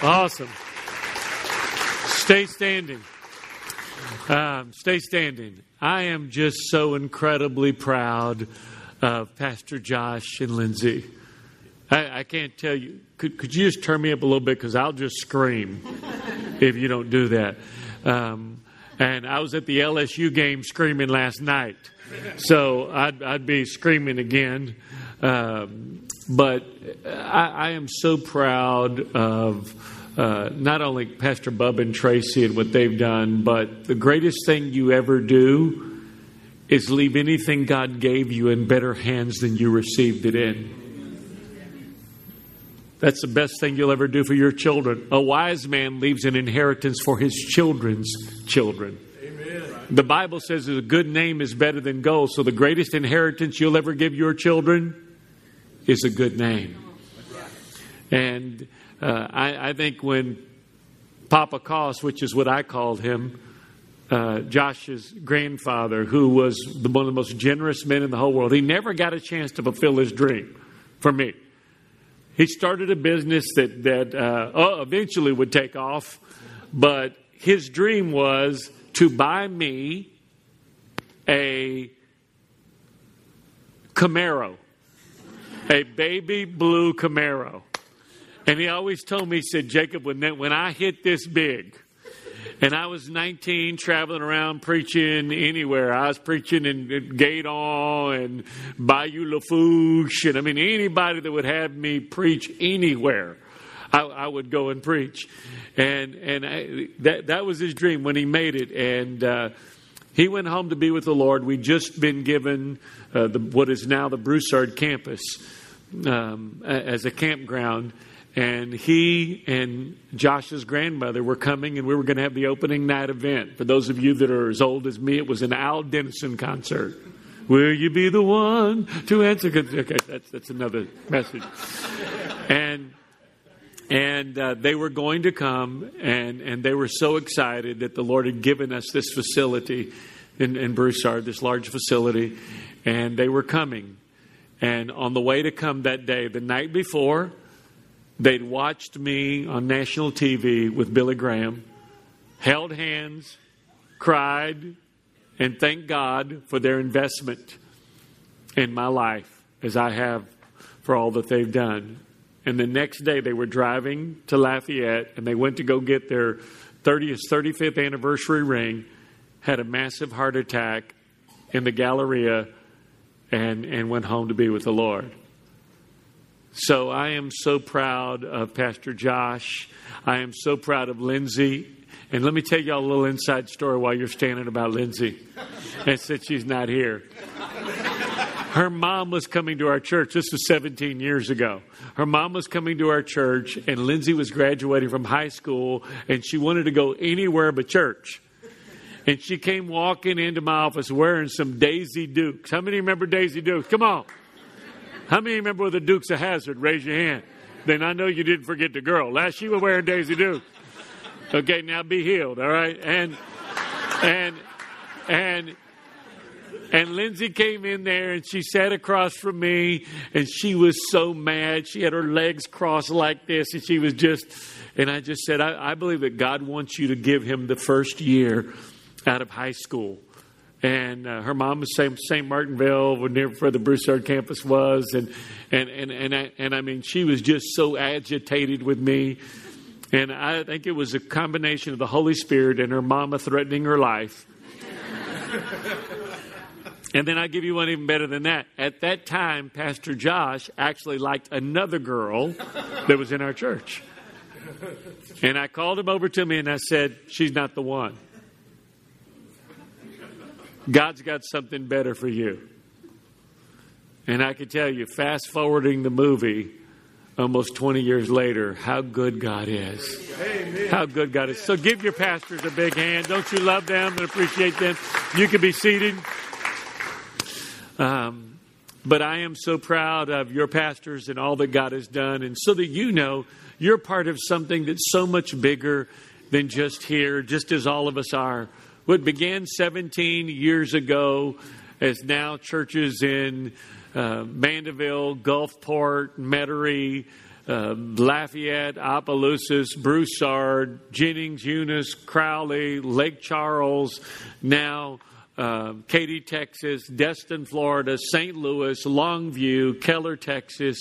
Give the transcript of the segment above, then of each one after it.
Awesome. Stay standing. Um, stay standing. I am just so incredibly proud of Pastor Josh and Lindsay. I, I can't tell you. Could, could, you just turn me up a little bit? Because I'll just scream if you don't do that. Um, and I was at the LSU game screaming last night. So I'd, I'd be screaming again. Um, but I, I, am so proud of uh, not only Pastor Bub and Tracy and what they've done, but the greatest thing you ever do is leave anything God gave you in better hands than you received it in. That's the best thing you'll ever do for your children. A wise man leaves an inheritance for his children's children. Amen. The Bible says a good name is better than gold, so the greatest inheritance you'll ever give your children is a good name. And uh, I, I, think when Papa Koss, which is what I called him, uh, Josh's grandfather, who was the, one of the most generous men in the whole world, he never got a chance to fulfill his dream for me. He started a business that, that uh, oh, eventually would take off, but his dream was to buy me a Camaro, a baby blue Camaro. And he always told me, he said, Jacob, when, when I hit this big, and I was 19, traveling around preaching anywhere. I was preaching in, in and Bayou Lafourche. And I mean, anybody that would have me preach anywhere, I, I would go and preach. And, and I, that, that was his dream when he made it. And, uh, he went home to be with the Lord. We'd just been given uh, the, what is now the Broussard campus um, as a campground. And he and Josh's grandmother were coming, and we were going to have the opening night event. For those of you that are as old as me, it was an Al Denson concert. Will you be the one to answer? Okay, that's, that's another message. And and uh, they were going to come, and, and they were so excited that the Lord had given us this facility in, in Broussard, this large facility, and they were coming. And on the way to come that day, the night before, They'd watched me on national TV with Billy Graham, held hands, cried, and thanked God for their investment in my life as I have for all that they've done. And the next day they were driving to Lafayette and they went to go get their 30th, 35th anniversary ring, had a massive heart attack in the Galleria, and, and went home to be with the Lord. So I am so proud of Pastor Josh. I am so proud of Lindsay. And let me tell y'all a little inside story while you're standing about Lindsay. And since she's not here. Her mom was coming to our church. This was 17 years ago. Her mom was coming to our church, and Lindsay was graduating from high school, and she wanted to go anywhere but church. And she came walking into my office wearing some Daisy Dukes. How many remember Daisy Dukes? Come on. How many remember the Dukes of Hazzard? Raise your hand. Then I know you didn't forget the girl. Last she was wearing Daisy Dukes. Okay, now be healed, all right? And and and and Lindsay came in there and she sat across from me and she was so mad. She had her legs crossed like this and she was just, and I just said, I, I believe that God wants you to give him the first year out of high school and uh, her mom was St. St. Martinville, near where the Broussard campus was, and and and and I, and I mean, she was just so agitated with me, and I think it was a combination of the Holy Spirit and her mama threatening her life. and then I give you one even better than that. At that time, Pastor Josh actually liked another girl that was in our church, and I called him over to me and I said, "She's not the one." God's got something better for you. And I can tell you, fast forwarding the movie almost 20 years later, how good God is. Amen. How good God is. So give your pastors a big hand. Don't you love them and appreciate them? You can be seated. Um, but I am so proud of your pastors and all that God has done. And so that you know, you're part of something that's so much bigger than just here, just as all of us are. What began 17 years ago as now churches in uh, Mandeville, Gulfport, Metairie, uh, Lafayette, Opelousas, Broussard, Jennings, Eunice, Crowley, Lake Charles, now uh, Katy, Texas, Destin, Florida, St. Louis, Longview, Keller, Texas.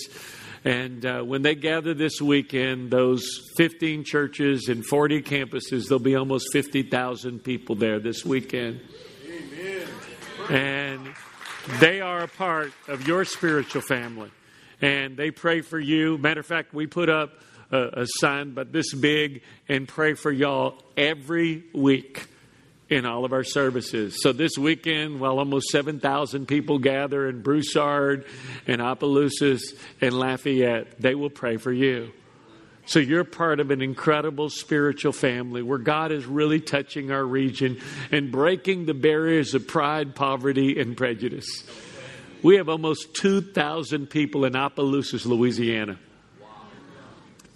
And uh, when they gather this weekend, those 15 churches and 40 campuses, there'll be almost 50,000 people there this weekend. Amen. And they are a part of your spiritual family and they pray for you. Matter of fact, we put up a, a sign but this big and pray for y'all every week in all of our services. So this weekend, while almost 7,000 people gather in Broussard and Opelousas and Lafayette, they will pray for you. So you're part of an incredible spiritual family where God is really touching our region and breaking the barriers of pride, poverty, and prejudice. We have almost 2,000 people in Opelousas, Louisiana.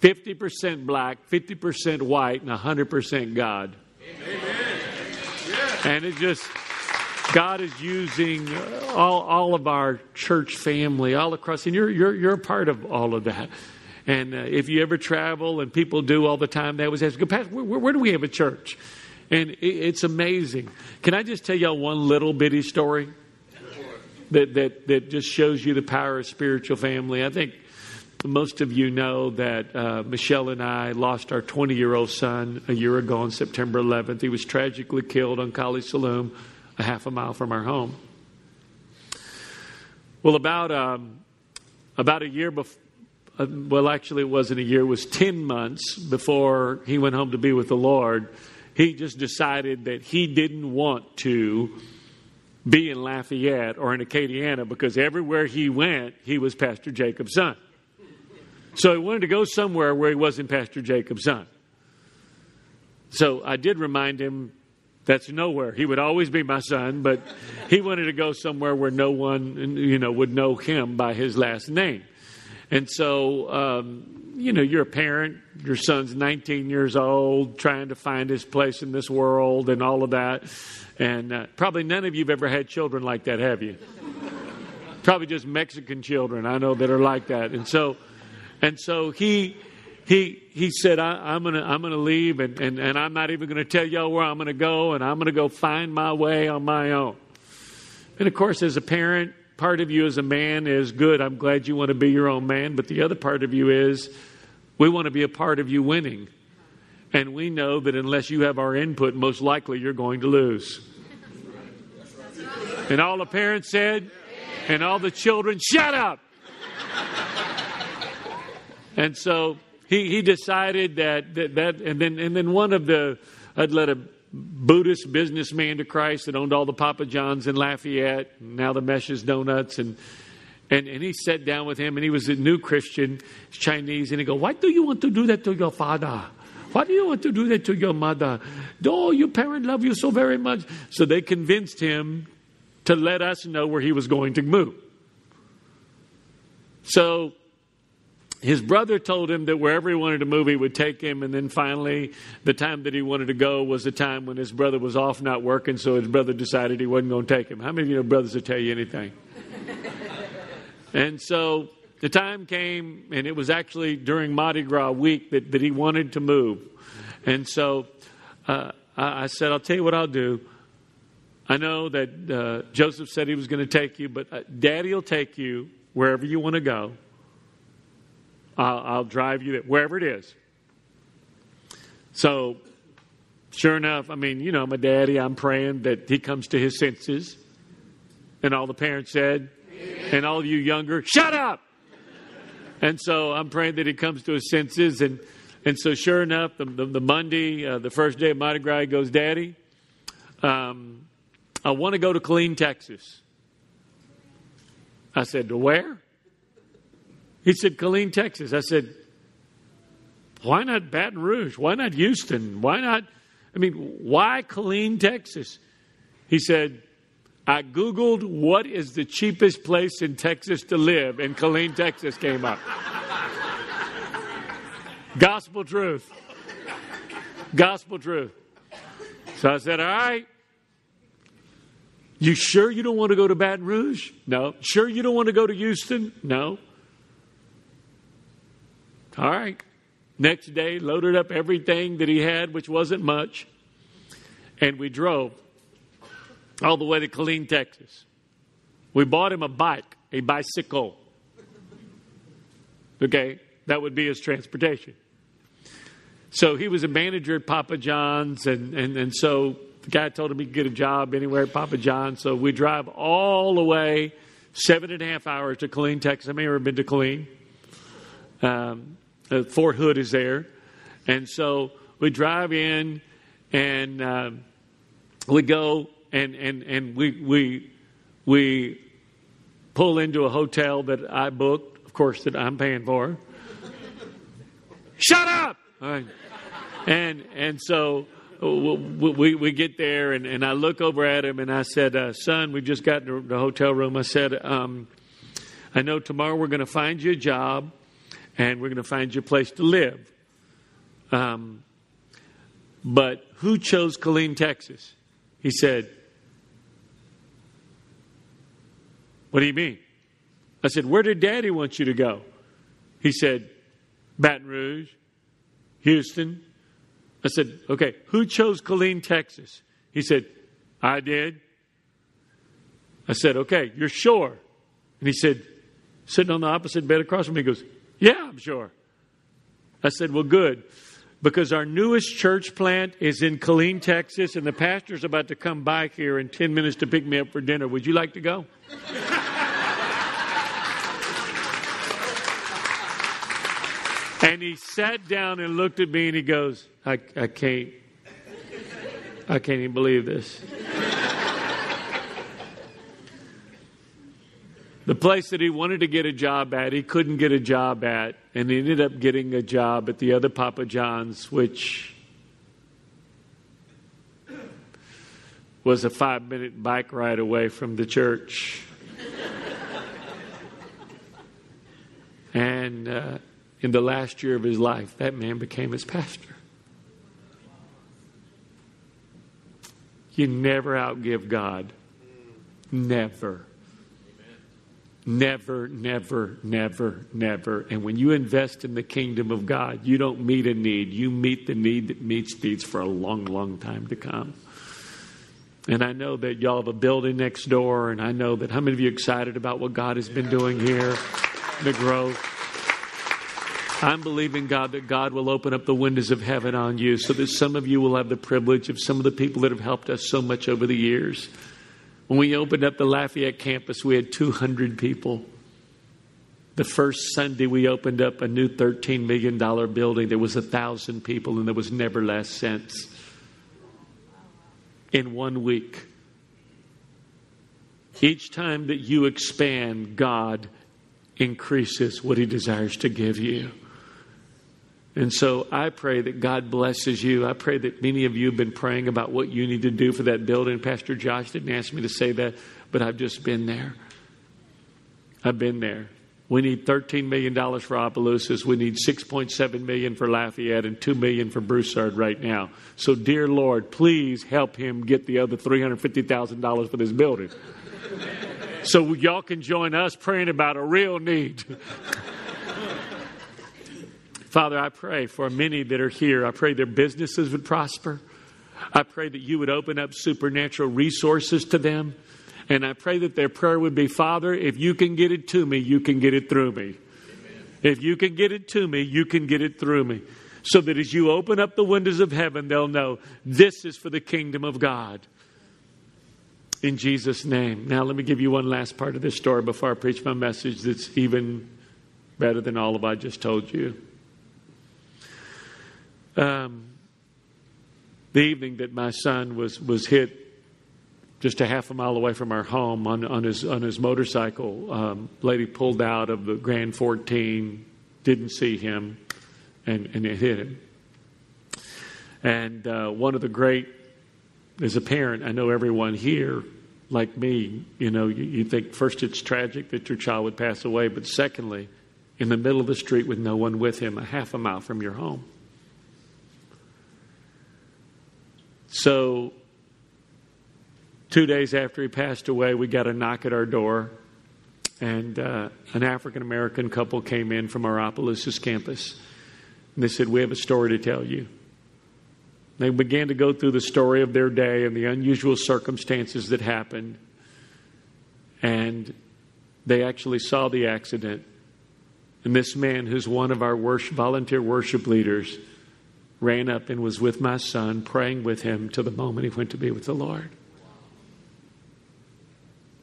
50% black, 50% white, and 100% God. Amen. And it just, God is using all, all of our church family all across, and you're, you're, you're a part of all of that. And uh, if you ever travel, and people do all the time, they always ask, Pastor, where, where do we have a church? And it, it's amazing. Can I just tell y'all one little bitty story? that, that, that just shows you the power of spiritual family. I think most of you know that uh, Michelle and I lost our 20 year old son a year ago on September 11th. He was tragically killed on Kaliste Saloom, a half a mile from our home. Well, about um, about a year before, uh, well, actually, it wasn't a year, it was 10 months before he went home to be with the Lord. He just decided that he didn't want to be in Lafayette or in Acadiana because everywhere he went, he was Pastor Jacob's son. So he wanted to go somewhere where he wasn't Pastor Jacob's son. So I did remind him that's nowhere. He would always be my son, but he wanted to go somewhere where no one, you know, would know him by his last name. And so, um, you know, you're a parent, your son's 19 years old, trying to find his place in this world and all of that. And uh, probably none of you have ever had children like that, have you? probably just Mexican children I know that are like that. And so, and so he he he said, I, am gonna I'm gonna leave, and, and, and I'm not even gonna tell y'all where I'm gonna go, and I'm gonna go find my way on my own. And of course, as a parent, part of you as a man is good. I'm glad you want to be your own man, but the other part of you is we want to be a part of you winning. And we know that unless you have our input, most likely you're going to lose. And all the parents said, and all the children, shut up. And so he, he decided that, that, that, and then, and then one of the, I'd let a Buddhist businessman to Christ that owned all the Papa Johns in Lafayette, and now the Meche's Donuts, and, and, and he sat down with him, and he was a new Christian, Chinese, and he go, why do you want to do that to your father? Why do you want to do that to your mother? Oh, your parent love you so very much. So they convinced him to let us know where he was going to move. So his brother told him that wherever he wanted to move, he would take him. And then finally, the time that he wanted to go was the time when his brother was off not working. So his brother decided he wasn't going to take him. How many of you know brothers will tell you anything? and so the time came, and it was actually during Mardi Gras week that, that he wanted to move. And so uh, I, I said, I'll tell you what I'll do. I know that uh, Joseph said he was going to take you, but uh, Daddy will take you wherever you want to go. I'll, I'll drive you wherever it is. So, sure enough, I mean, you know, my daddy, I'm praying that he comes to his senses. And all the parents said, Amen. and all of you younger, shut up! and so I'm praying that he comes to his senses. And, and so, sure enough, the, the, the Monday, uh, the first day of Mardi Gras, he goes, Daddy, um, I want to go to Killeen, Texas. I said, To where? He said, Killeen, Texas. I said, Why not Baton Rouge? Why not Houston? Why not? I mean, why Killeen, Texas? He said, I Googled what is the cheapest place in Texas to live, and Killeen, Texas came up. Gospel truth. Gospel truth. So I said, All right. You sure you don't want to go to Baton Rouge? No. Sure you don't want to go to Houston? No. All right. Next day, loaded up everything that he had, which wasn't much, and we drove all the way to Killeen, Texas. We bought him a bike, a bicycle. Okay, that would be his transportation. So he was a manager at Papa John's, and, and, and so the guy told him he could get a job anywhere at Papa John's. So we drive all the way, seven and a half hours to Killeen, Texas. I may have been to Killeen. Um, uh, Fort Hood is there. And so we drive in and uh, we go and, and, and we, we, we pull into a hotel that I booked, of course, that I'm paying for. Shut up! And, and so we, we get there, and, and I look over at him and I said, uh, Son, we just got to the hotel room. I said, um, I know tomorrow we're going to find you a job and we're going to find you a place to live. Um, but who chose Killeen, Texas? He said, What do you mean? I said, Where did Daddy want you to go? He said, Baton Rouge, Houston. I said, Okay, who chose Killeen, Texas? He said, I did. I said, Okay, you're sure? And he said, sitting on the opposite bed across from me, he goes, Yeah, I'm sure. I said, Well, good. Because our newest church plant is in Killeen, Texas, and the pastor's about to come by here in 10 minutes to pick me up for dinner. Would you like to go? And he sat down and looked at me and he goes, I, I can't, I can't even believe this. The place that he wanted to get a job at, he couldn't get a job at, and he ended up getting a job at the other Papa John's, which was a five minute bike ride away from the church. and uh, in the last year of his life, that man became his pastor. You never outgive God. Never. Never, never, never, never. And when you invest in the kingdom of God, you don't meet a need. You meet the need that meets needs for a long, long time to come. And I know that y'all have a building next door, and I know that how many of you excited about what God has been doing here, the growth. I'm believing, God, that God will open up the windows of heaven on you so that some of you will have the privilege of some of the people that have helped us so much over the years. When we opened up the Lafayette campus, we had 200 people. The first Sunday we opened up a new $13 million building, there was a thousand people, and there was never less since. In one week. Each time that you expand, God increases what He desires to give you. And so I pray that God blesses you. I pray that many of you have been praying about what you need to do for that building. Pastor Josh didn't ask me to say that, but I've just been there. I've been there. We need $13 million for Opelousas. We need 6.7 million for Lafayette and 2 million for Broussard right now. So, dear Lord, please help him get the other $350,000 for this building. so y'all can join us praying about a real need. Father, I pray for many that are here. I pray their businesses would prosper. I pray that you would open up supernatural resources to them. And I pray that their prayer would be Father, if you can get it to me, you can get it through me. Amen. If you can get it to me, you can get it through me. So that as you open up the windows of heaven, they'll know this is for the kingdom of God. In Jesus' name. Now, let me give you one last part of this story before I preach my message that's even better than all of I just told you. Um, the evening that my son was, was hit just a half a mile away from our home on, on, his, on his motorcycle, um, lady pulled out of the Grand 14, didn't see him, and, and it hit him. And uh, one of the great, as a parent, I know everyone here, like me, you know, you, you think first it's tragic that your child would pass away, but secondly, in the middle of the street with no one with him, a half a mile from your home. So, two days after he passed away, we got a knock at our door. and uh, an African American couple came in from our Opelousas campus. And they said, We have a story to tell you. They began to go through the story of their day and the unusual circumstances that happened. And they actually saw the accident. And this man, who's one of our worship, volunteer worship leaders, ran up and was with my son, praying with him till the moment he went to be with the Lord.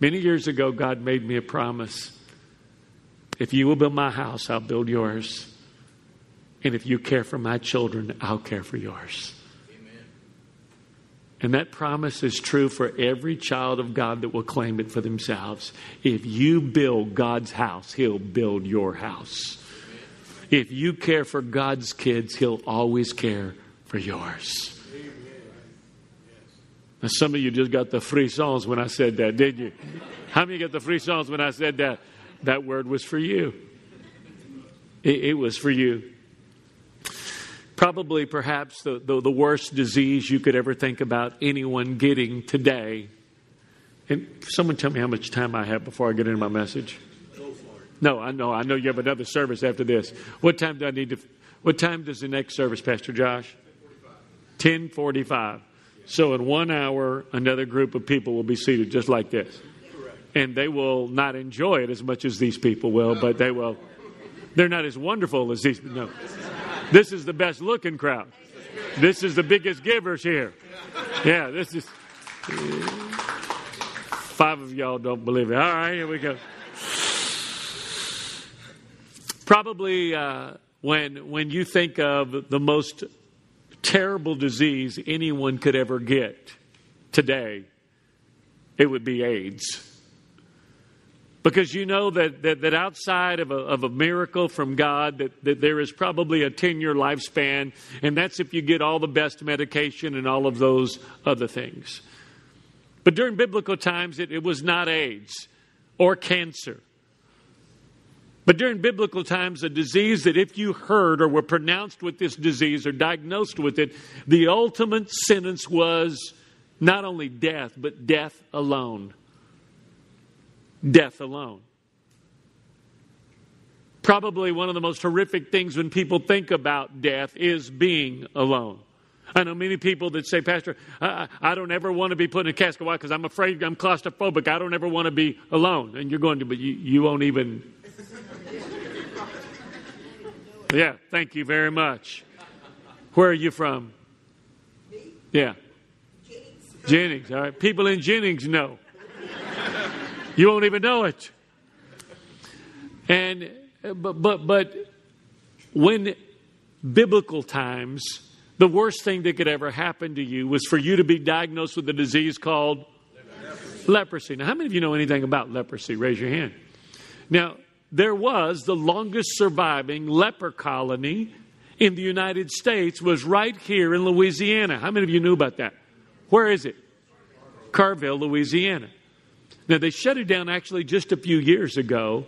Many years ago, God made me a promise. If you will build my house, I'll build yours. And if you care for my children, I'll care for yours. Amen. And that promise is true for every child of God that will claim it for themselves. If you build God's house, He'll build your house. If you care for God's kids, He'll always care for yours. Now, some of you just got the free songs when I said that, didn't you? How many got the free songs when I said that? That word was for you. It, it was for you. Probably, perhaps, the, the, the, worst disease you could ever think about anyone getting today. And someone tell me how much time I have before I get into my message. No, I know. I know you have another service after this. What time do I need to? What time does the next service, Pastor Josh? Ten forty-five. So, in one hour, another group of people will be seated just like this. And they will not enjoy it as much as these people will, but they will. They're not as wonderful as these. No. This is the best looking crowd. This is the biggest givers here. Yeah, this is. Five of y'all don't believe it. All right, here we go. Probably uh, when when you think of the most terrible disease anyone could ever get today, it would be AIDS. Because you know that, that, that outside of a, of a miracle from God, that, that there is probably a 10 year lifespan, and that's if you get all the best medication and all of those other things. But during biblical times, it, it was not AIDS or cancer but during biblical times, a disease that if you heard or were pronounced with this disease or diagnosed with it, the ultimate sentence was not only death, but death alone. Death alone. Probably one of the most horrific things when people think about death is being alone. I know many people that say, Pastor, I, I don't ever want to be put in a casket. Why? Because I'm afraid I'm claustrophobic. I don't ever want to be alone. And you're going to, but you, you won't even yeah, thank you very much. Where are you from? Me? Yeah. Jennings. Jennings, all right. People in Jennings know. You won't even know it. And but but but when biblical times, the worst thing that could ever happen to you was for you to be diagnosed with a disease called leprosy. leprosy. Now, how many of you know anything about leprosy? Raise your hand. Now, there was the longest surviving leper colony in the United States was right here in Louisiana. How many of you knew about that? Where is it? Carville, Louisiana. Now, they shut it down actually just a few years ago,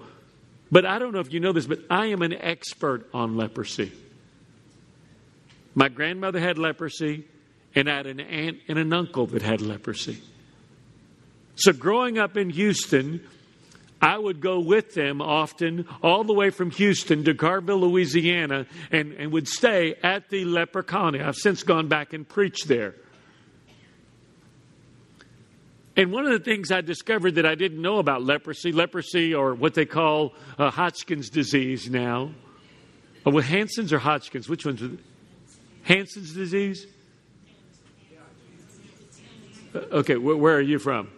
but I don't know if you know this, but I am an expert on leprosy. My grandmother had leprosy, and I had an aunt and an uncle that had leprosy. So, growing up in Houston, I would go with them often, all the way from Houston to Carville, Louisiana, and, and would stay at the leper colony. I've since gone back and preached there. And one of the things I discovered that I didn't know about leprosy, leprosy or what they call uh, Hodgkin's disease now, uh, with Hansen's or Hodgkin's, which one's it? Hansen's disease? Uh, okay, wh- where are you from?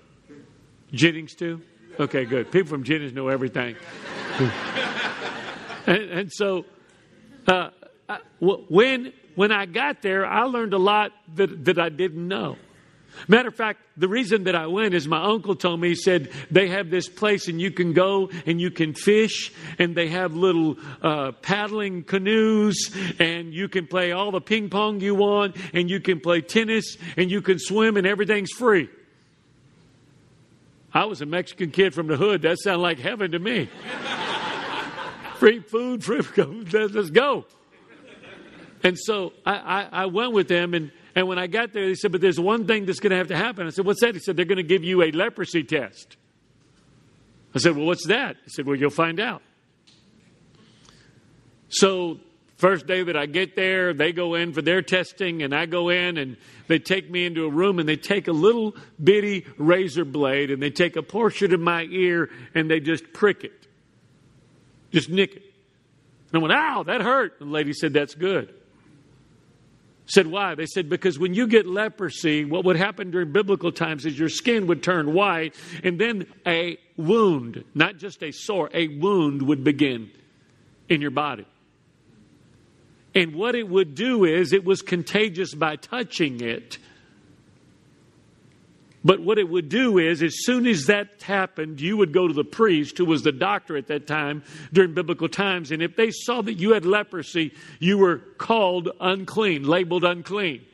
Jennings too? Okay, good. People from Jennings know everything. and, and, so, uh, I, when when I got there, I learned a lot that, that I didn't know. Matter of fact, the reason that I went is my uncle told me, he said, they have this place and you can go and you can fish and they have little uh, paddling canoes and you can play all the ping pong you want and you can play tennis and you can swim and everything's free. I was a Mexican kid from the hood. That sounded like heaven to me. free food, free, let's go. And so I, I, I, went with them, and, and when I got there, they said, But there's one thing that's going to have to happen. I said, What's that? He said, They're going to give you a leprosy test. I said, Well, what's that? He said, Well, you'll find out. So, first day that I get there, they go in for their testing, and I go in, and they take me into a room, and they take a little bitty razor blade, and they take a portion of my ear, and they just prick it, just nick it. And I went, Ow, that hurt. And the lady said, That's good. Said, why? They said, because when you get leprosy, what would happen during biblical times is your skin would turn white, and then a wound, not just a sore, a wound would begin in your body. And what it would do is it was contagious by touching it. But what it would do is, as soon as that happened, you would go to the priest, who was the doctor at that time during biblical times, and if they saw that you had leprosy, you were called unclean, labeled unclean.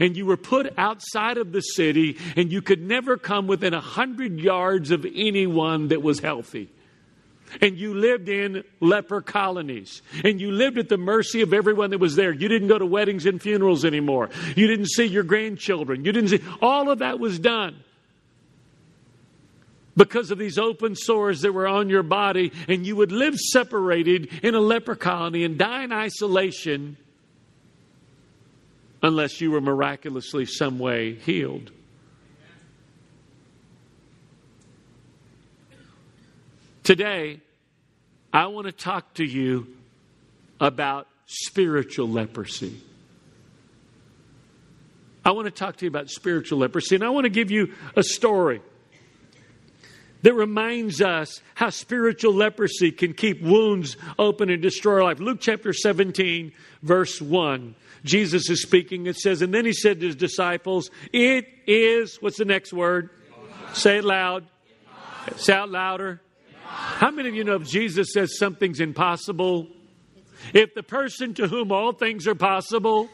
And you were put outside of the city, and you could never come within a hundred yards of anyone that was healthy and you lived in leper colonies and you lived at the mercy of everyone that was there. You didn't go to weddings and funerals anymore. You didn't see your grandchildren. You didn't see all of that was done because of these open sores that were on your body and you would live separated in a leper colony and die in isolation unless you were miraculously some way healed. Today, I want to talk to you about spiritual leprosy. I want to talk to you about spiritual leprosy, and I want to give you a story that reminds us how spiritual leprosy can keep wounds open and destroy our life. Luke chapter 17, verse 1. Jesus is speaking. It says, And then he said to his disciples, It is, what's the next word? Say it loud. Say out louder. How many of you know if Jesus says something's impossible? If the person to whom all things are possible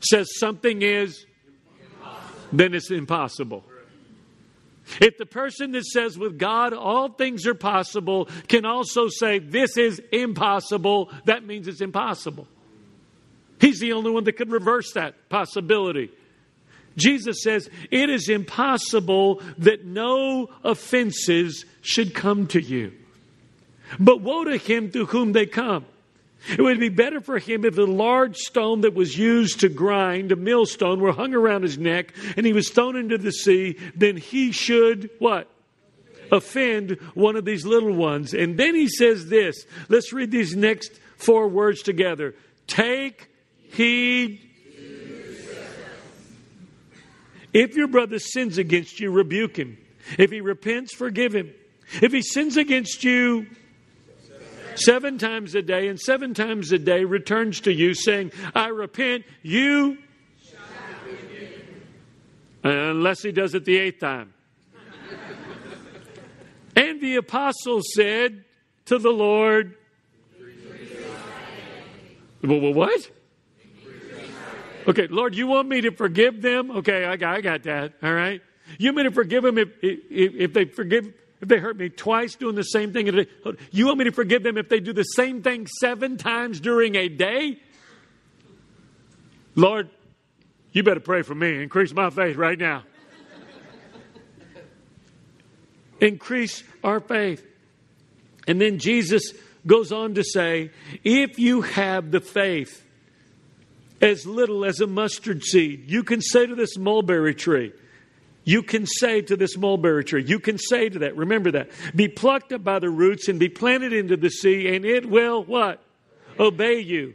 says something is, then it's impossible. If the person that says with God all things are possible can also say this is impossible, that means it's impossible. He's the only one that could reverse that possibility. Jesus says, It is impossible that no offenses should come to you. But woe to him to whom they come. It would be better for him if the large stone that was used to grind, a millstone, were hung around his neck and he was thrown into the sea than he should what? Offend one of these little ones. And then he says this. Let's read these next four words together. Take heed if your brother sins against you, rebuke him. If he repents, forgive him. If he sins against you seven times a day and seven times a day returns to you saying, I repent, you. Unless he does it the eighth time. and the apostle said to the Lord, well, what? Okay, Lord, you want me to forgive them? Okay, I got, I got that. All right. You want me to forgive them if, if, if they forgive if they hurt me twice doing the same thing? You want me to forgive them if they do the same thing seven times during a day? Lord, you better pray for me. Increase my faith right now. Increase our faith. And then Jesus goes on to say, if you have the faith as little as a mustard seed. You can say to this mulberry tree, you can say to this mulberry tree, you can say to that, remember that, be plucked up by the roots and be planted into the sea, and it will what? Obey you.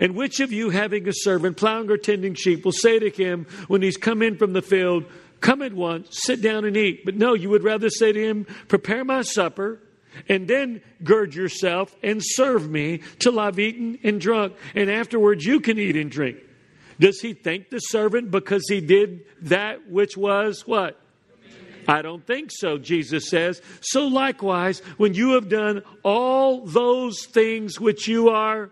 And which of you, having a servant plowing or tending sheep, will say to him when he's come in from the field, Come at once, sit down and eat? But no, you would rather say to him, Prepare my supper and then gird yourself and serve me till I've eaten and drunk, and afterwards you can eat and drink. Does he thank the servant because he did that which was what? I don't think so, Jesus says. So likewise, when you have done all those things which you are,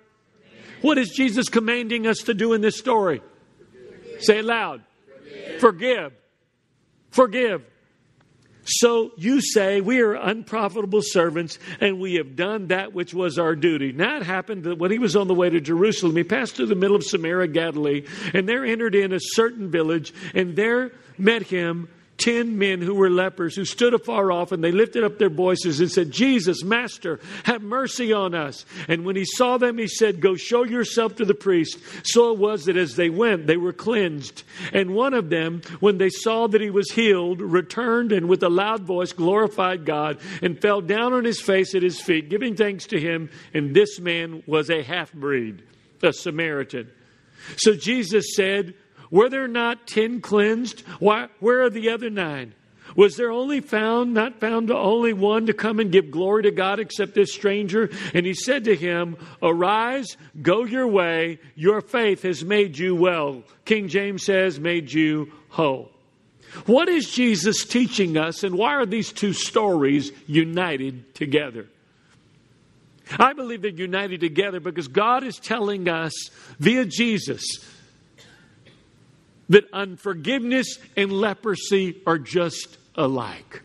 what is Jesus commanding us to do in this story? Say it loud. Forgive. Forgive. Forgive. So you say, We are unprofitable servants, and we have done that which was our duty. Now it happened that when he was on the way to Jerusalem, he passed through the middle of Samaria, Galilee, and there entered in a certain village, and there met him ten men who were lepers who stood afar off and they lifted up their voices and said, Jesus, Master, have mercy on us. And when he saw them, he said, Go show yourself to the priest. So it was that as they went, they were cleansed. And one of them, when they saw that he was healed, returned and with a loud voice glorified God and fell down on his face at his feet, giving thanks to him. And this man was a half breed, a Samaritan. So Jesus said, were there not ten cleansed? Why, where are the other nine? Was there only found, not found only one to come and give glory to God except this stranger? And he said to him, Arise, go your way, your faith has made you well. King James says, made you whole. What is Jesus teaching us, and why are these two stories united together? I believe they're united together because God is telling us via Jesus that unforgiveness and leprosy are just alike.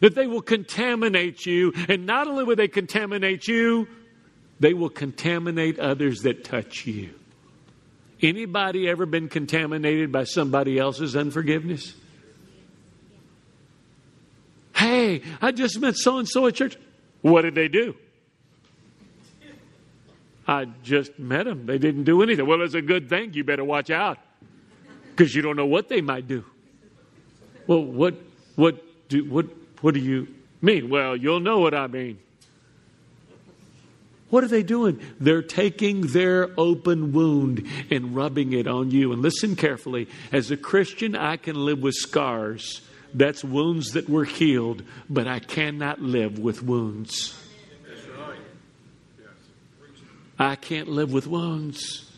That they will contaminate you, and not only will they contaminate you, they will contaminate others that touch you. Anybody ever been contaminated by somebody else's unforgiveness? Hey, I just met so and so at church. What did they do? I just met them. They didn't do anything. Well, it's a good thing. You better watch out because you don't know what they might do. Well, what, what, do, what, what do you mean? Well, you'll know what I mean. What are they doing? They're taking their open wound and rubbing it on you. And listen carefully. As a Christian, I can live with scars. That's wounds that were healed, but I cannot live with wounds. I can't live with wounds.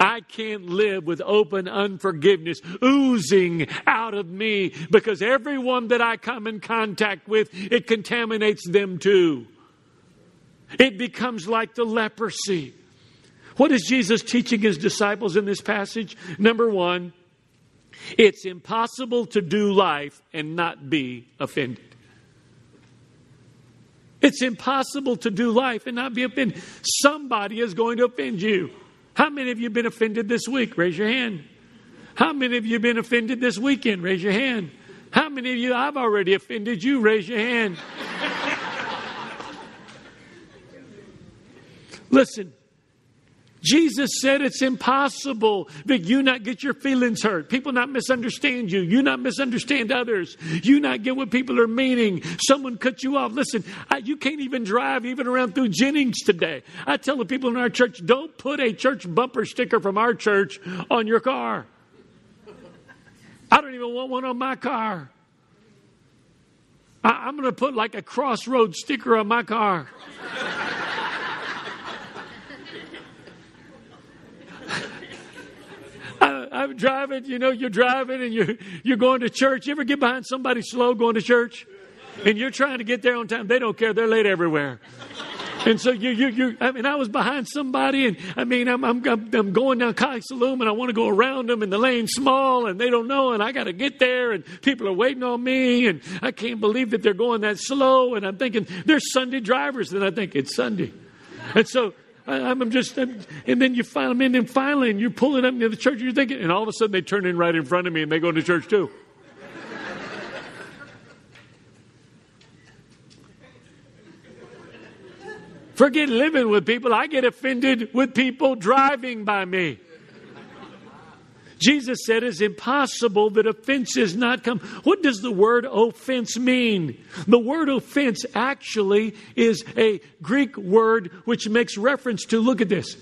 I can't live with open unforgiveness oozing out of me because everyone that I come in contact with, it contaminates them too. It becomes like the leprosy. What is Jesus teaching his disciples in this passage? Number one, it's impossible to do life and not be offended. It's impossible to do life and not be offended. Somebody is going to offend you. How many of you have been offended this week? Raise your hand. How many of you have been offended this weekend? Raise your hand. How many of you I've already offended you? Raise your hand. Listen, Jesus said it's impossible that you not get your feelings hurt, people not misunderstand you, you not misunderstand others, you not get what people are meaning, someone cut you off. Listen, I, you can't even drive even around through Jennings today. I tell the people in our church, don't put a church bumper sticker from our church on your car. I don't even want one on my car. I, I'm going to put like a crossroad sticker on my car. I'm driving, you know, you're driving and you're, you're going to church. You ever get behind somebody slow going to church? And you're trying to get there on time. They don't care. They're late everywhere. And so you, you, you, I mean, I was behind somebody and I mean, I'm, I'm, I'm going down Kaliste Saloom and I want to go around them and the lane's small and they don't know and I got to get there and people are waiting on me and I can't believe that they're going that slow. And I'm thinking, they're Sunday drivers. And I think it's Sunday. And so I, am just, I'm, and then you find them in, and finally, and you're pulling up near the church, and you're thinking, and all of a sudden they turn in right in front of me and they go to church too. Forget living with people. I get offended with people driving by me. Jesus said it's impossible that offenses not come. What does the word offense mean? The word offense actually is a Greek word which makes reference to, look at this,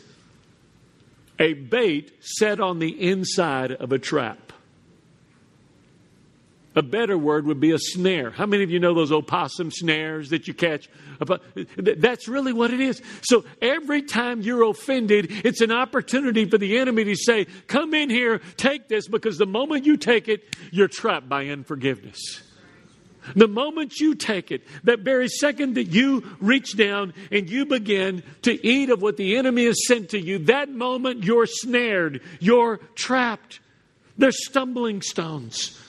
a bait set on the inside of a trap. A better word would be a snare. How many of you know those opossum snares that you catch? That's really what it is. So every time you're offended, it's an opportunity for the enemy to say, Come in here, take this, because the moment you take it, you're trapped by unforgiveness. The moment you take it, that very second that you reach down and you begin to eat of what the enemy has sent to you, that moment you're snared, you're trapped. They're stumbling stones.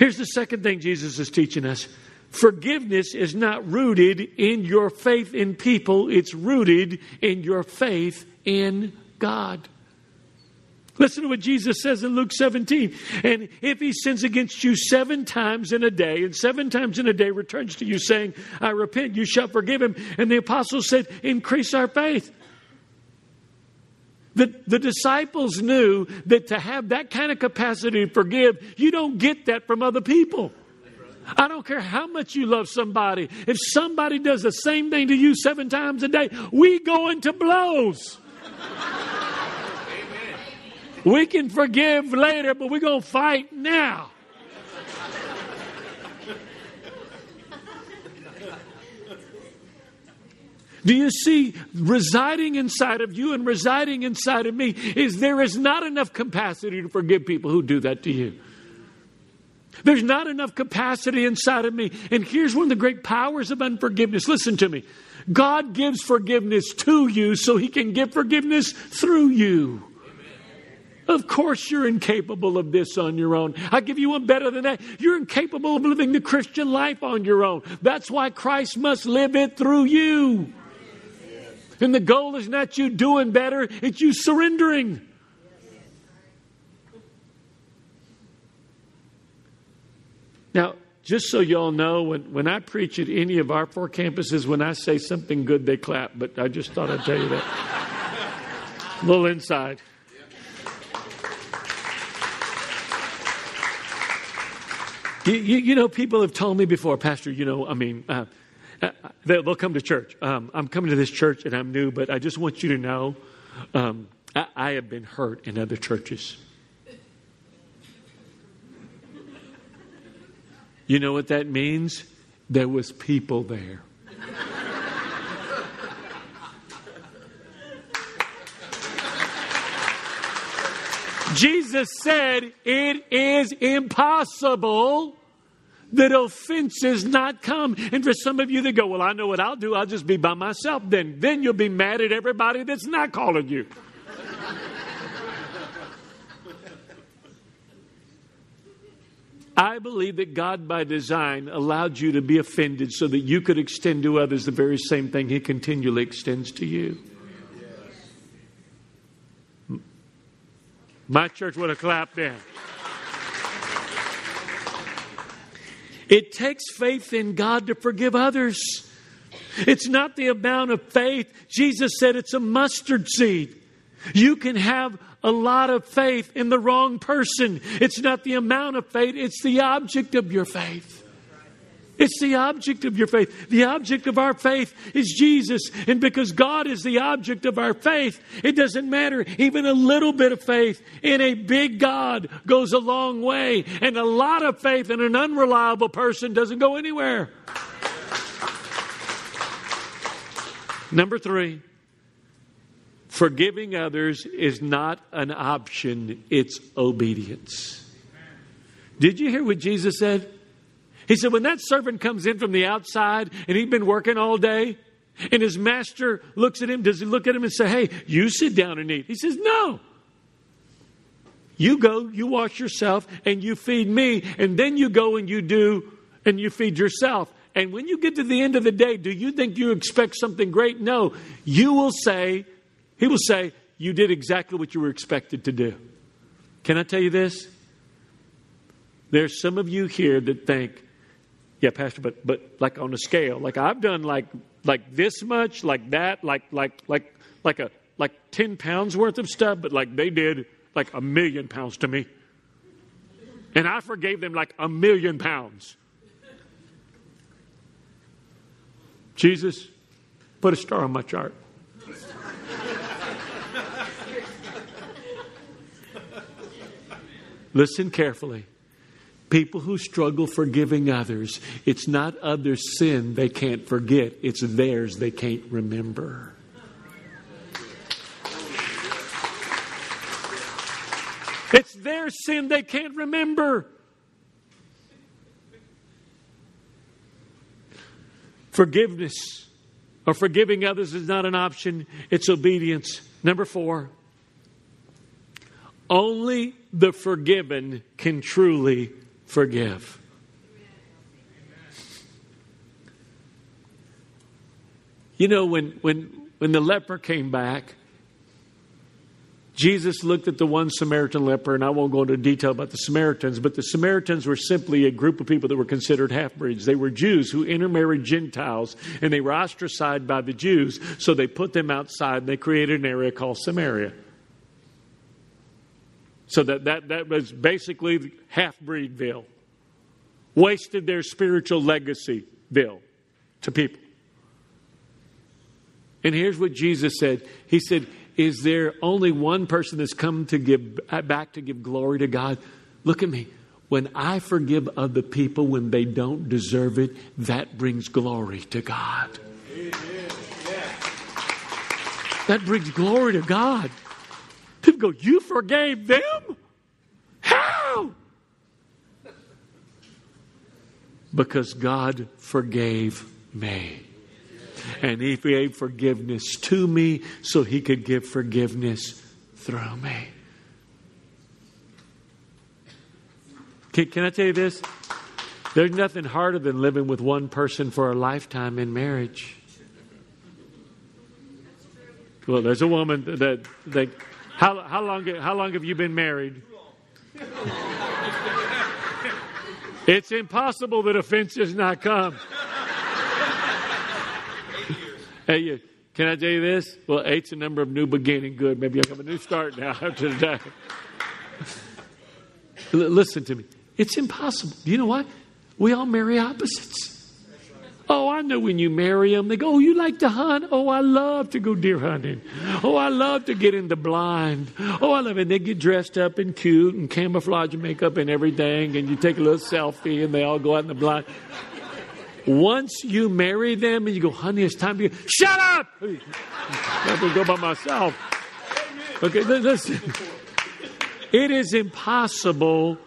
Here's the second thing Jesus is teaching us forgiveness is not rooted in your faith in people, it's rooted in your faith in God. Listen to what Jesus says in Luke 17. And if he sins against you seven times in a day, and seven times in a day returns to you saying, I repent, you shall forgive him. And the apostles said, Increase our faith. The, the disciples knew that to have that kind of capacity to forgive, you don't get that from other people. I don't care how much you love somebody. If somebody does the same thing to you seven times a day, we go into blows. We can forgive later, but we're going to fight now. Do you see residing inside of you and residing inside of me is there is not enough capacity to forgive people who do that to you. There's not enough capacity inside of me. And here's one of the great powers of unforgiveness. Listen to me. God gives forgiveness to you so he can give forgiveness through you. Of course, you're incapable of this on your own. I give you one better than that. You're incapable of living the Christian life on your own. That's why Christ must live it through you. And the goal is not you doing better, it's you surrendering. Now, just so y'all know, when, when I preach at any of our four campuses, when I say something good, they clap. But I just thought I'd tell you that. A little inside. You, you, you, know, people have told me before, Pastor, you know, I mean, uh, they'll, come to church. Um, I'm coming to this church and I'm new, but I just want you to know um, I, I have been hurt in other churches. You know what that means? There was people there. Jesus said it is impossible that offenses not come. And for some of you that go, well, I know what I'll do. I'll just be by myself. Then, then you'll be mad at everybody that's not calling you. I believe that God, by design, allowed you to be offended so that you could extend to others the very same thing He continually extends to you. My church would have clapped in. It takes faith in God to forgive others. It's not the amount of faith. Jesus said it's a mustard seed. You can have a lot of faith in the wrong person. It's not the amount of faith, it's the object of your faith. It's the object of your faith. The object of our faith is Jesus. And because God is the object of our faith, it doesn't matter. Even a little bit of faith in a big God goes a long way. And a lot of faith in an unreliable person doesn't go anywhere. Number three, forgiving others is not an option, it's obedience. Did you hear what Jesus said? He said, when that servant comes in from the outside and he'd been working all day, and his master looks at him, does he look at him and say, Hey, you sit down and eat? He says, No. You go, you wash yourself, and you feed me, and then you go and you do, and you feed yourself. And when you get to the end of the day, do you think you expect something great? No. You will say, He will say, You did exactly what you were expected to do. Can I tell you this? There's some of you here that think, yeah, Pastor, but but like on a scale, like I've done like like this much, like that, like like like like a like ten pounds worth of stuff, but like they did like a million pounds to me. And I forgave them like a million pounds. Jesus, put a star on my chart. Listen carefully. People who struggle forgiving others, it's not others' sin they can't forget, it's theirs they can't remember. It's their sin they can't remember. Forgiveness or forgiving others is not an option, it's obedience. Number four, only the forgiven can truly forgive. You know, when, when, when the leper came back, Jesus looked at the one Samaritan leper, and I won't go into detail about the Samaritans, but the Samaritans were simply a group of people that were considered half breeds. They were Jews who intermarried Gentiles, and they were ostracized by the Jews, so they put them outside and they created an area called Samaria. So that, that, that was basically half breedville. Wasted their spiritual legacy, Bill, to people. And here's what Jesus said He said, Is there only one person that's come to give back to give glory to God? Look at me. When I forgive other people when they don't deserve it, that brings glory to God. That brings glory to God. People go, You forgave them? How? Because God forgave me. And He gave forgiveness to me so He could give forgiveness through me. Can, can I tell you this? There's nothing harder than living with one person for a lifetime in marriage. Well, there's a woman that, that how, how, long, how long have you been married? It's impossible that offense does not come. hey, can I tell you this? Well, eight's a number of new beginning. Good. Maybe I have a new start now after today. Listen to me. It's impossible. You know what? We all marry opposites. Oh, I know when you marry them, they go, Oh, you like to hunt? Oh, I love to go deer hunting. Oh, I love to get in the blind. Oh, I love it. And they get dressed up and cute and camouflage and makeup and everything, and you take a little selfie and they all go out in the blind. Once you marry them and you go, honey, it's time to go, shut up! I to go by myself. Okay, listen. It is impossible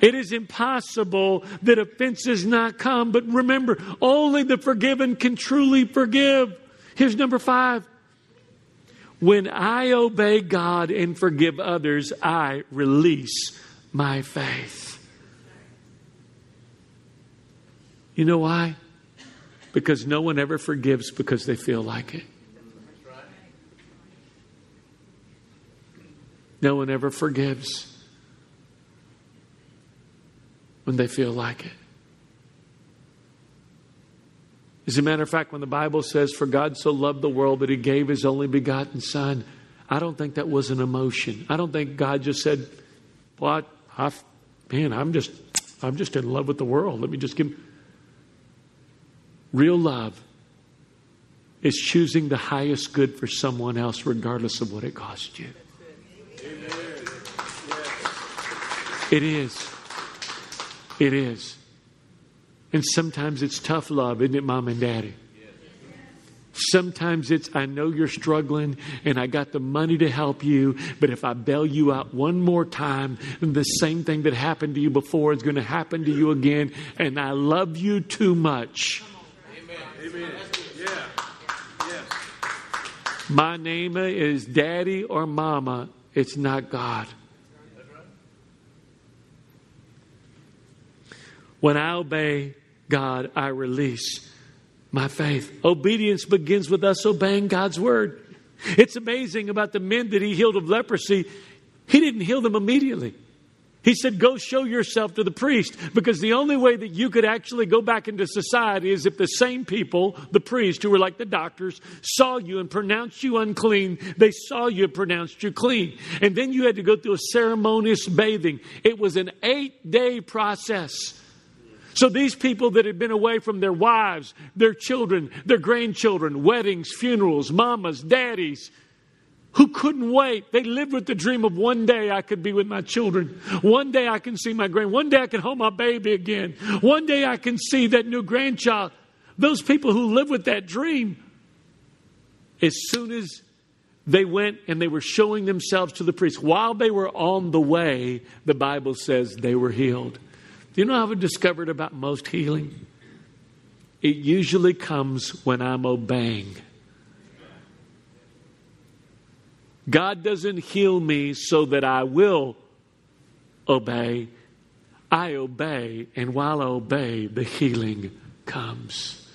it is impossible that offenses not come, but remember, only the forgiven can truly forgive. Here's number five. When I obey God and forgive others, I release my faith. You know why? Because no one ever forgives because they feel like it. No one ever forgives when they feel like it. As a matter of fact, when the Bible says, For God so loved the world that he gave his only begotten Son, I don't think that was an emotion. I don't think God just said, Well, I, I, man, I'm just, I'm just in love with the world. Let me just give. Real love is choosing the highest good for someone else, regardless of what it costs you. It is. It is. And sometimes it's tough love, isn't it, mom and daddy? Sometimes it's, I know you're struggling and I got the money to help you, but if I bail you out one more time, the same thing that happened to you before is going to happen to you again, and I love you too much. Amen. Amen. Yeah. Yes. My name is daddy or mama, it's not God. When I obey God, I release my faith. Obedience begins with us obeying God's word. It's amazing about the men that he healed of leprosy. He didn't heal them immediately. He said, Go show yourself to the priest because the only way that you could actually go back into society is if the same people, the priests who were like the doctors, saw you and pronounced you unclean. They saw you and pronounced you clean. And then you had to go through a ceremonious bathing. It was an eight day process. So these people that had been away from their wives, their children, their grandchildren, weddings, funerals, mamas, daddies, who couldn't wait. They lived with the dream of one day I could be with my children. One day I can see my grand. One day I can hold my baby again. One day I can see that new grandchild. Those people who live with that dream, as soon as they went and they were showing themselves to the priest, while they were on the way, the Bible says they were healed. You know I've discovered about most healing? It usually comes when I'm obeying. God doesn't heal me so that I will obey. I obey, and while I obey, the healing comes.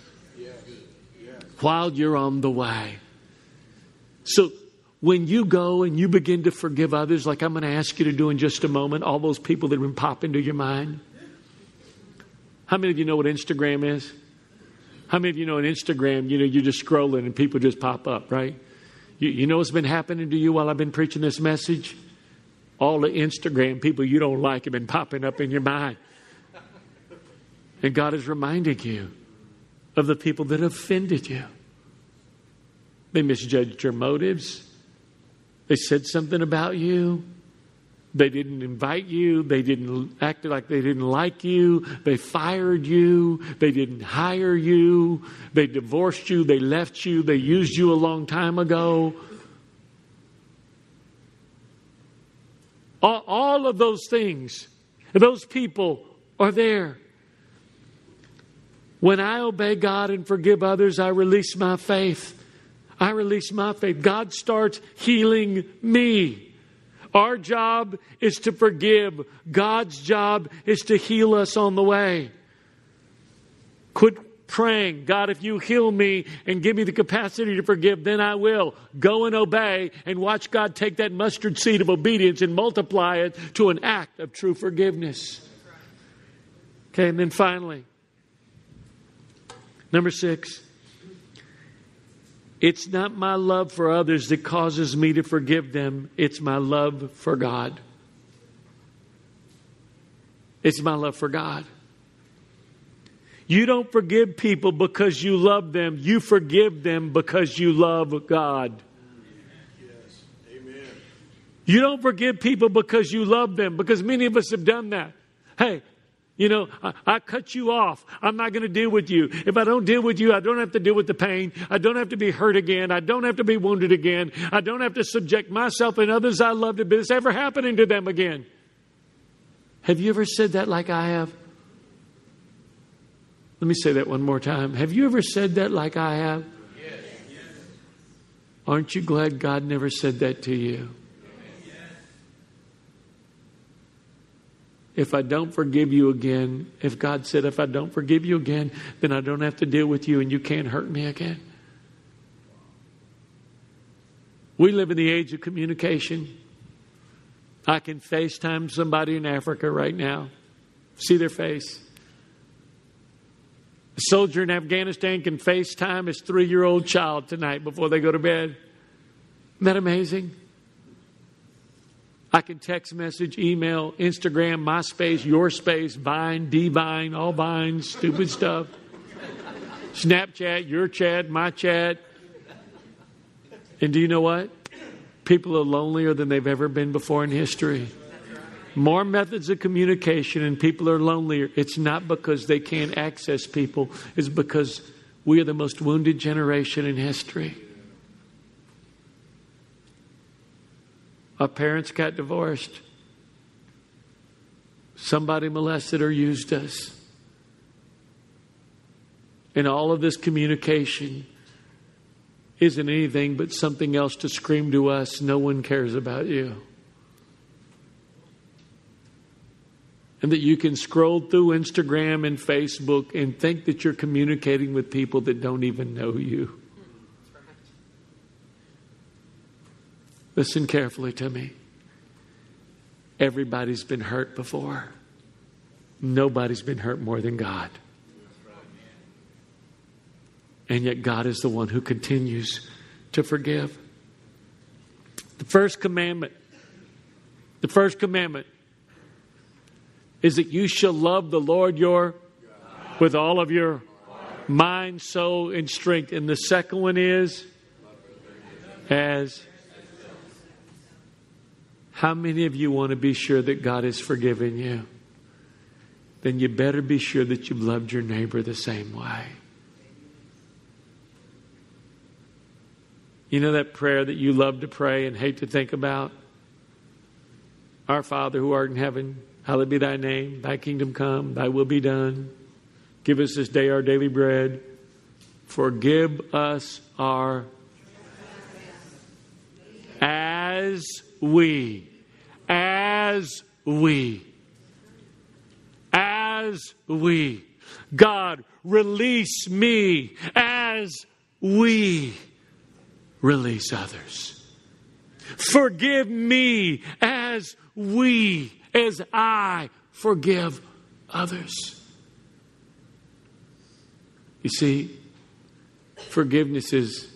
While you're on the way. So, when you go and you begin to forgive others, like I'm going to ask you to do in just a moment, all those people that have been pop into your mind. How many of you know what Instagram is? How many of you know on Instagram, you know, you're just scrolling and people just pop up, right? You, you know what's been happening to you while I've been preaching this message? All the Instagram people you don't like have been popping up in your mind. And God is reminding you of the people that offended you. They misjudged your motives. They said something about you. They didn't invite you. They didn't act like they didn't like you. They fired you. They didn't hire you. They divorced you. They left you. They used you a long time ago. All, of those things, those people are there. When I obey God and forgive others, I release my faith. I release my faith. God starts healing me. Our job is to forgive. God's job is to heal us on the way. Quit praying, God, if you heal me and give me the capacity to forgive, then I will. Go and obey and watch God take that mustard seed of obedience and multiply it to an act of true forgiveness. Okay, and then finally, number six. It's not my love for others that causes me to forgive them, it's my love for God. It's my love for God. You don't forgive people because you love them, you forgive them because you love God. Yes. Amen. You don't forgive people because you love them, because many of us have done that. Hey, you know, I, I, cut you off. I'm not going to deal with you. If I don't deal with you, I don't have to deal with the pain. I don't have to be hurt again. I don't have to be wounded again. I don't have to subject myself and others I love to this ever happening to them again. Have you ever said that like I have? Let me say that one more time. Have you ever said that like I have? Yes. Aren't you glad God never said that to you? If I don't forgive you again, if God said, if I don't forgive you again, then I don't have to deal with you and you can't hurt me again. We live in the age of communication. I can FaceTime somebody in Africa right now, see their face. A soldier in Afghanistan can FaceTime his three year old child tonight before they go to bed. Isn't that amazing? I can text message, email, Instagram, MySpace, Your Space, Vine, Divine, all Vine, stupid stuff. Snapchat, your chat, my chat. And do you know what? People are lonelier than they've ever been before in history. More methods of communication, and people are lonelier. It's not because they can't access people, it's because we are the most wounded generation in history. Our parents got divorced. Somebody molested or used us. And all of this communication isn't anything but something else to scream to us no one cares about you. And that you can scroll through Instagram and Facebook and think that you're communicating with people that don't even know you. Listen carefully to me. Everybody's been hurt before. Nobody's been hurt more than God. And yet, God is the one who continues to forgive. The first commandment, the first commandment is that you shall love the Lord your with all of your mind, soul, and strength. And the second one is as how many of you want to be sure that God has forgiven you? Then you better be sure that you've loved your neighbor the same way. You know that prayer that you love to pray and hate to think about? Our Father who art in heaven, hallowed be thy name, thy kingdom come, thy will be done. Give us this day our daily bread. Forgive us our as we as we. As we. God, release me as we release others. Forgive me as we, as I forgive others. You see, forgiveness is,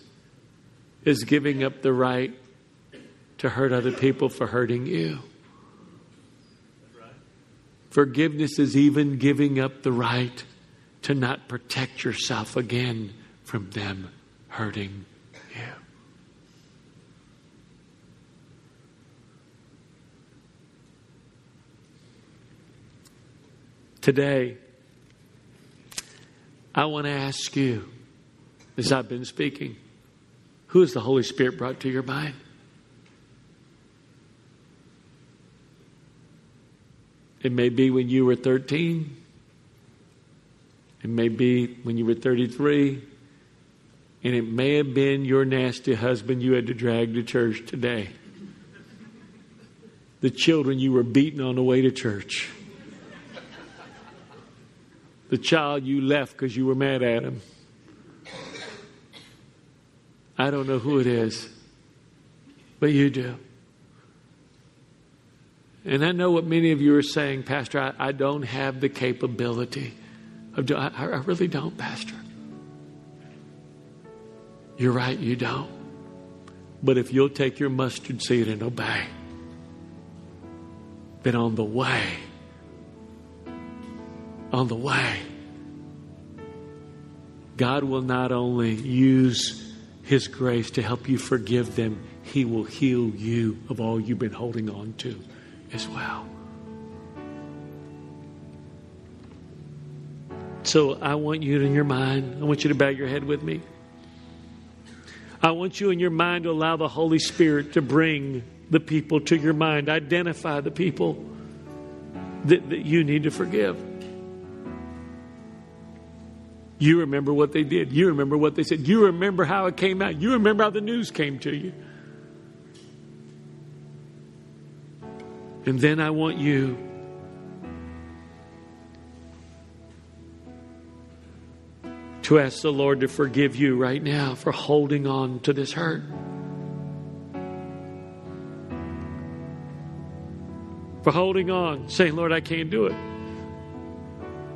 is giving up the right to hurt other people for hurting you. Forgiveness is even giving up the right to not protect yourself again from them hurting you. Today, I want to ask you, as I've been speaking, who has the Holy Spirit brought to your mind? It may be when you were 13. It may be when you were 33. And it may have been your nasty husband you had to drag to church today. The children you were beating on the way to church. The child you left because you were mad at him. I don't know who it is, but you do. And I know what many of you are saying, Pastor, I, I don't have the capability of doing I, I really don't, Pastor. You're right, you don't. But if you'll take your mustard seed and obey, then on the way, on the way, God will not only use His grace to help you forgive them, He will heal you of all you've been holding on to as well. So I want you in your mind, I want you to bow your head with me. I want you in your mind to allow the Holy Spirit to bring the people to your mind, identify the people that, that you need to forgive. You remember what they did. You remember what they said. You remember how it came out. You remember how the news came to you. And then I want you to ask the Lord to forgive you right now for holding on to this hurt. For holding on, saying, Lord, I can't do it.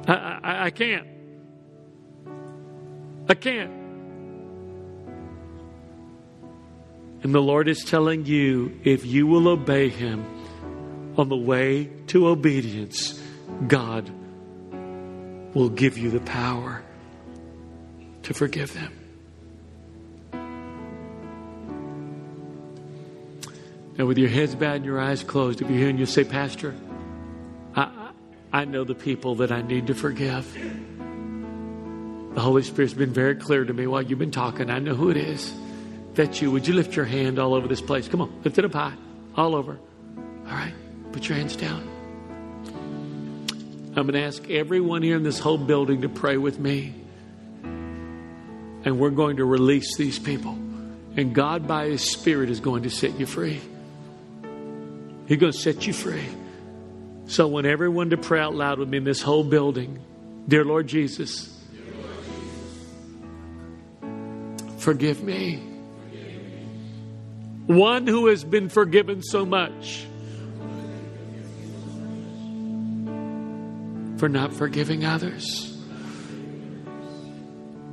I, I, I can't. I can't. And the Lord is telling you if you will obey Him, on the way to obedience, God will give you the power to forgive them. Now, with your heads bowed and your eyes closed, if you're here and you say, Pastor, I, I know the people that I need to forgive. The Holy Spirit's been very clear to me while you've been talking. I know who it is. That's you. Would you lift your hand all over this place? Come on, lift it up high, all over. All right. Put your hands down. I'm going to ask everyone here in this whole building to pray with me. And we're going to release these people. And God, by His Spirit, is going to set you free. He's going to set you free. So, I want everyone to pray out loud with me in this whole building Dear Lord Jesus, forgive me. One who has been forgiven so much for not forgiving others,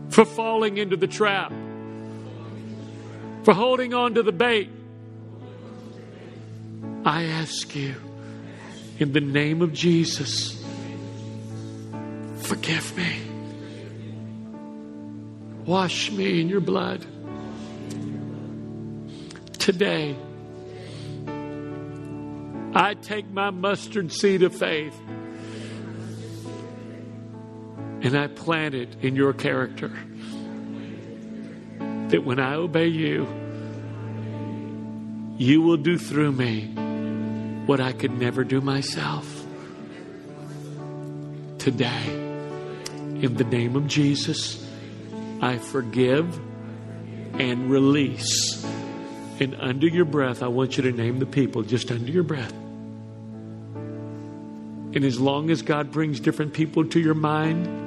for falling into the trap, for holding on to the bait. I ask you, in the name of Jesus, forgive me. Wash me in your blood. Today, I take my mustard seed of faith and I plant it in your character. That when I obey you, you will do through me what I could never do myself. Today, in the name of Jesus, I forgive and release. And under your breath, I want you to name the people just under your breath. And as long as God brings different people to your mind,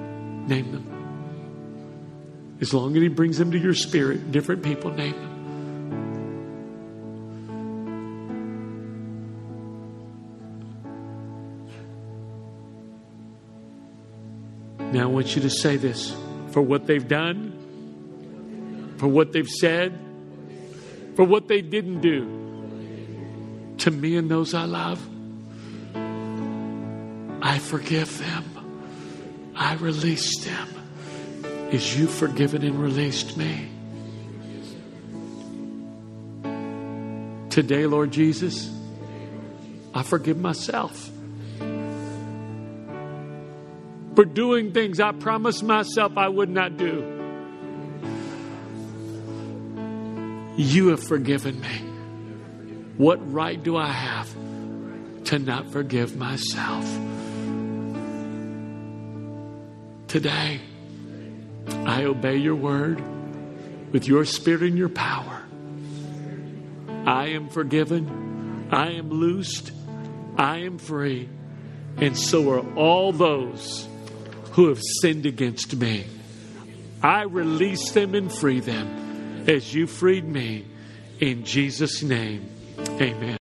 Name them. As long as He brings them to your spirit, different people, name them. Now I want you to say this for what they've done, for what they've said, for what they didn't do to me and those I love. I forgive them. I released them. Is you forgiven and released me? Today, Lord Jesus, I forgive myself for doing things I promised myself I would not do. You have forgiven me. What right do I have to not forgive myself? Today, I obey your word with your spirit and your power. I am forgiven. I am loosed. I am free. And so are all those who have sinned against me. I release them and free them as you freed me. In Jesus' name, amen.